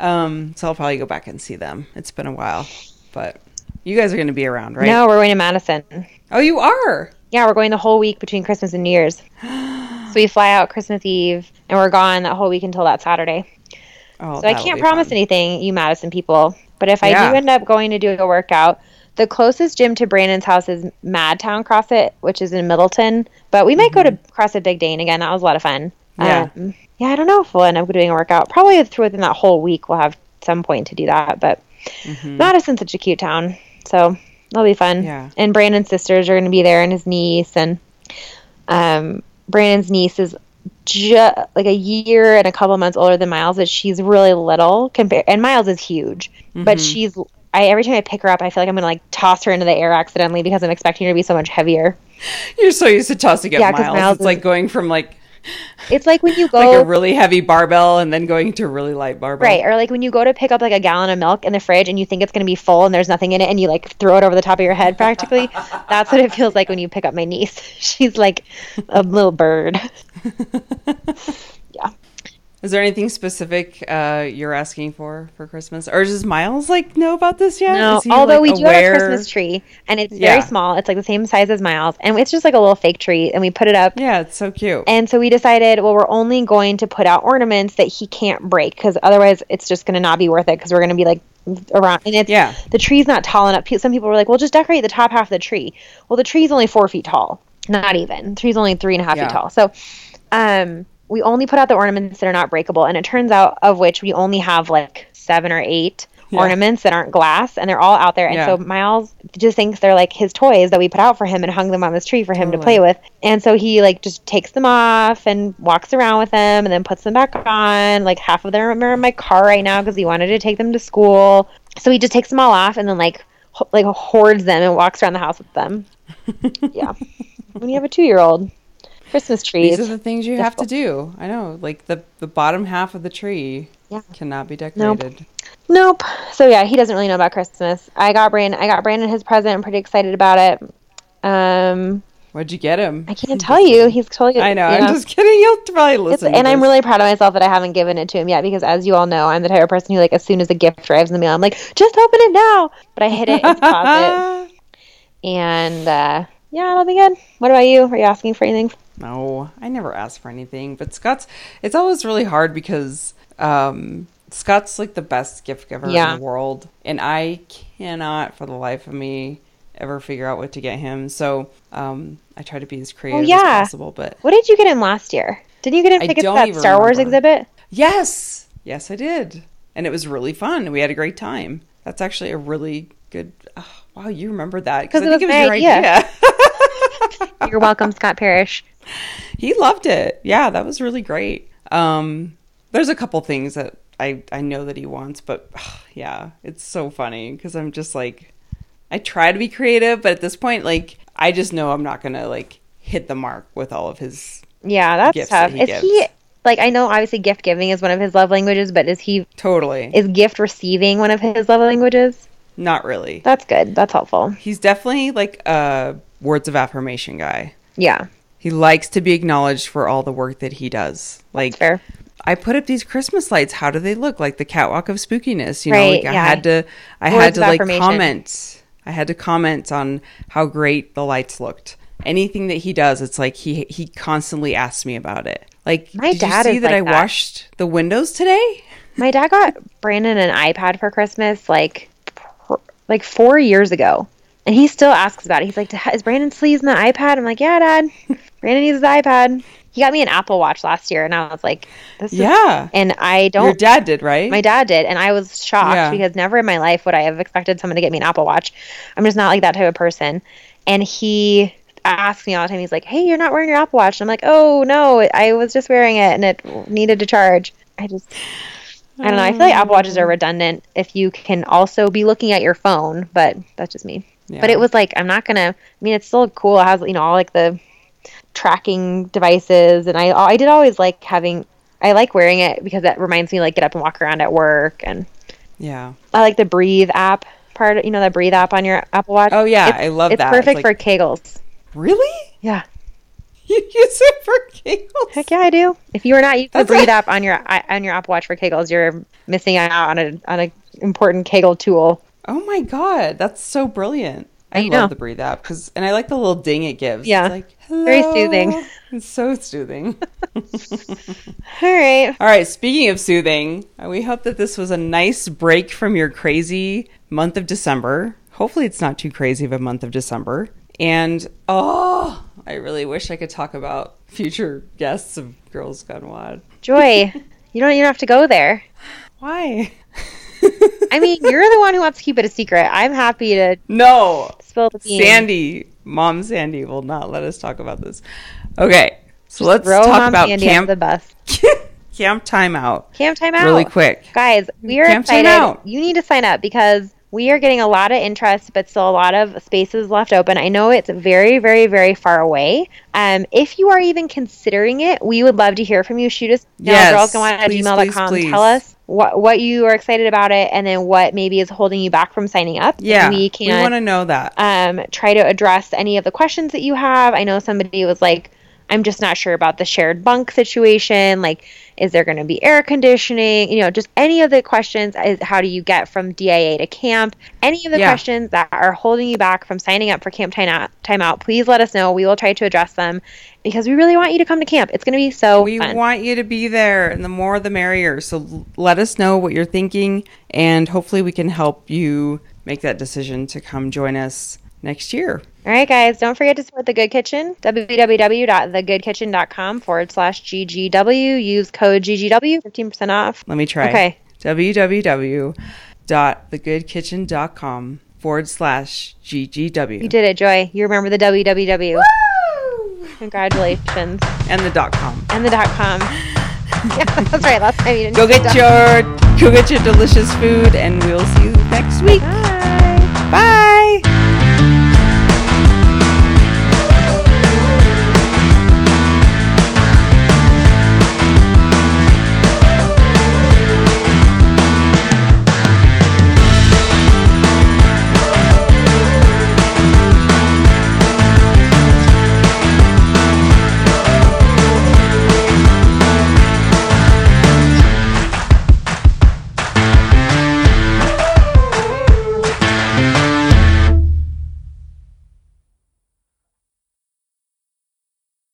yeah. Um, so I'll probably go back and see them. It's been a while, but you guys are going to be around, right? No, we're going to Madison. Oh, you are. Yeah, we're going the whole week between Christmas and New Year's. <gasps> so we fly out Christmas Eve, and we're gone that whole week until that Saturday. Oh, So I can't promise fun. anything, you Madison people. But if I Yeah. do end up going to do a workout, the closest gym to Brandon's house is Madtown CrossFit, which is in Middleton. But we might go to CrossFit Big Dane again. That was a lot of fun. Mm-hmm. Yeah. Um, yeah, I don't know if we'll end up doing a workout. Probably through within that whole week, we'll have some point to do that. But Mhm. Madison's such a cute town, so that'll be fun. Yeah. And Brandon's sisters are going to be there, and his niece, and um, Brandon's niece is just like a year and a couple months older than Miles, but she's really little. Compare and Miles is huge, but Mhm. she's. I every time I pick her up, I feel like I'm gonna like toss her into the air accidentally because I'm expecting her to be so much heavier. You're so used to tossing up Yeah, miles. Miles It's like going from like It's like when you go <laughs> like a really heavy barbell and then going to a really light barbell. Right, or like when you go to pick up like a gallon of milk in the fridge and you think it's going to be full and there's nothing in it and you like throw it over the top of your head practically. <laughs> That's what it feels like when you pick up my niece. <laughs> She's like a little bird. Yeah. Is there anything specific uh, you're asking for for Christmas, or does Miles like know about this yet? No, he, although like, we do have a? Christmas tree and it's Yeah. very small. It's like the same size as Miles and it's just like a little fake tree and we put it up Yeah, it's so cute. And so we decided, well, we're only going to put out ornaments that he can't break because otherwise it's just going to not be worth it because we're going to be like around. And it's Yeah. the tree's not tall enough. Some people were like, well, just decorate the top half of the tree. Well, the tree's only four feet tall. Not even. The tree's only three and a half Yeah. feet tall. So, um, we only put out the ornaments that are not breakable, and it turns out of which we only have like seven or eight Yeah. ornaments that aren't glass, and they're all out there. And Yeah. so Miles just thinks they're like his toys that we put out for him and hung them on this tree for him to play with. And so he like just takes them off and walks around with them, and then puts them back on. Like half of them are in my car right now because he wanted to take them to school. So he just takes them all off and then like ho- like hoards them and walks around the house with them. <laughs> yeah. When you have a two year old, Christmas trees. These are the things you have to do. I know, like the the bottom half of the tree Yeah. cannot be decorated. Nope. So yeah, he doesn't really know about Christmas. I got Brandon. I got Brandon his present. I'm pretty excited about it. Um, What'd you get him? I can't tell you. He's totally. I know. I'm just kidding. You'll probably It's, listen. and I'm really proud of myself that I haven't given it to him yet because, as you all know, I'm the type of person who, like, as soon as a gift arrives in the mail, I'm like, just open it now. But I hid it in the closet, and uh, yeah, it'll be good. What about you? Are you asking for anything? No, I never ask for anything. But Scott's, it's always really hard because um, Scott's like the best gift giver Yeah. in the world. And I cannot, for the life of me, ever figure out what to get him. So um, I try to be as creative yeah. as possible. But What did you get him last year? Didn't you get him tickets to that Star Wars exhibit? yes, yes, I did. And it was really fun. We had a great time. That's actually a really good. Oh, wow, you remember that? Because 'Cause I it think was it was your idea. idea. You're welcome, Scott Parrish. he loved it. Yeah, that was really great. Um, there's a couple things that I I know that he wants, but <sighs> yeah, it's so funny because I'm just like, I try to be creative, but at this point, like, I just know I'm not gonna like hit the mark with all of his. Yeah, that's tough. that he is gives. he like? I know obviously gift giving is one of his love languages, but is he Totally, is gift receiving one of his love languages? not really. That's good. That's helpful. He's definitely like a words of affirmation guy. Yeah, He likes to be acknowledged for all the work that he does. Like, fair. I put up these Christmas lights. How do they look? Like the catwalk of spookiness. You know, Right, like I yeah. had to I Words had to like comment. I had to comment on how great the lights looked. Anything that he does, it's like he he constantly asks me about it. Like, My did dad you see that like I that. washed the windows today? My dad got Brandon an iPad for Christmas like like four years ago, and he still asks about it. He's like, "Is Brandon still using the iPad?" I'm like, "Yeah, Dad. <laughs> Brandon uses the iPad." He got me an Apple Watch last year, and I was like, "This is." Yeah, And I don't your dad did, right? My dad did, and I was shocked Yeah. because never in my life would I have expected someone to get me an Apple Watch. I'm just not like that type of person. And he asks me all the time. He's like, "Hey, you're not wearing your Apple Watch." And I'm like, "Oh no, I was just wearing it, and it needed to charge." I just, I don't know. I feel like Apple Watches are oh. redundant if you can also be looking at your phone, but that's just me. But it was like, I'm not gonna. I mean, it's still cool. It has you know all like the tracking devices, and I I did always like having. I like wearing it because that reminds me like get up and walk around at work, and yeah. I like the Breathe app part. You know the Breathe app on your Apple Watch. Oh yeah, It's- I love it's that. It's perfect like- for Kegels. Really? Yeah, <laughs> You use it for giggles? heck yeah, I do. If you are not using the Breathe app on your on your Apple Watch for Kegels, you're missing out on a on a important Kegel tool. Oh my god, that's so brilliant. I I love know. the breathe app because, and I like the little ding it gives. Yeah. it's like Hello. Very soothing. It's so soothing. <laughs> <laughs> All right. All right, speaking of soothing, uh, we hope that this was a nice break from your crazy month of December. Hopefully, it's not too crazy of a month of December. And oh, I really wish I could talk about future guests of Girls Gone Wild. Joy, <laughs> you don't even have to go there. Why? I mean, you're the one who wants to keep it a secret. I'm happy to no, spill the beans. Sandy, Mom Sandy will not let us talk about this. Okay, so let's Throw talk Mom about Sandy camp the bus. <laughs> camp timeout Camp timeout. really quick. Guys, we are Camp excited. out. You need to sign up because we are getting a lot of interest, but still a lot of spaces left open. I know it's very, very, very far away. Um, if you are even considering it, we would love to hear from you. Shoot us Yes, girlsgone at please, gmail.com. please, Tell us what, what you are excited about it and then what maybe is holding you back from signing up. Yeah, we we want to know that. um, try to address any of the questions that you have. I know somebody was like, I'm just not sure about the shared bunk situation. Like, is there going to be air conditioning? You know, just any of the questions. Is how do you get from DIA to camp? Any of the Yeah. questions that are holding you back from signing up for Camp Timeout, timeout, please let us know. We will try to address them because we really want you to come to camp. It's going to be so We fun. want you to be there, and the more the merrier. So let us know what you're thinking, and hopefully we can help you make that decision to come join us next year. All right, guys, don't forget to support The Good Kitchen. www.thegoodkitchen.com forward slash GGW. Use code GGW, 15% off. Let me try. Okay. www.thegoodkitchen.com forward slash GGW. You did it, Joy. You remember the www. Congratulations. And the dot com. And the dot com. <laughs> yeah, that's right. Last time you didn't Go get your go get your delicious food, and we'll see you next week. Bye. Bye.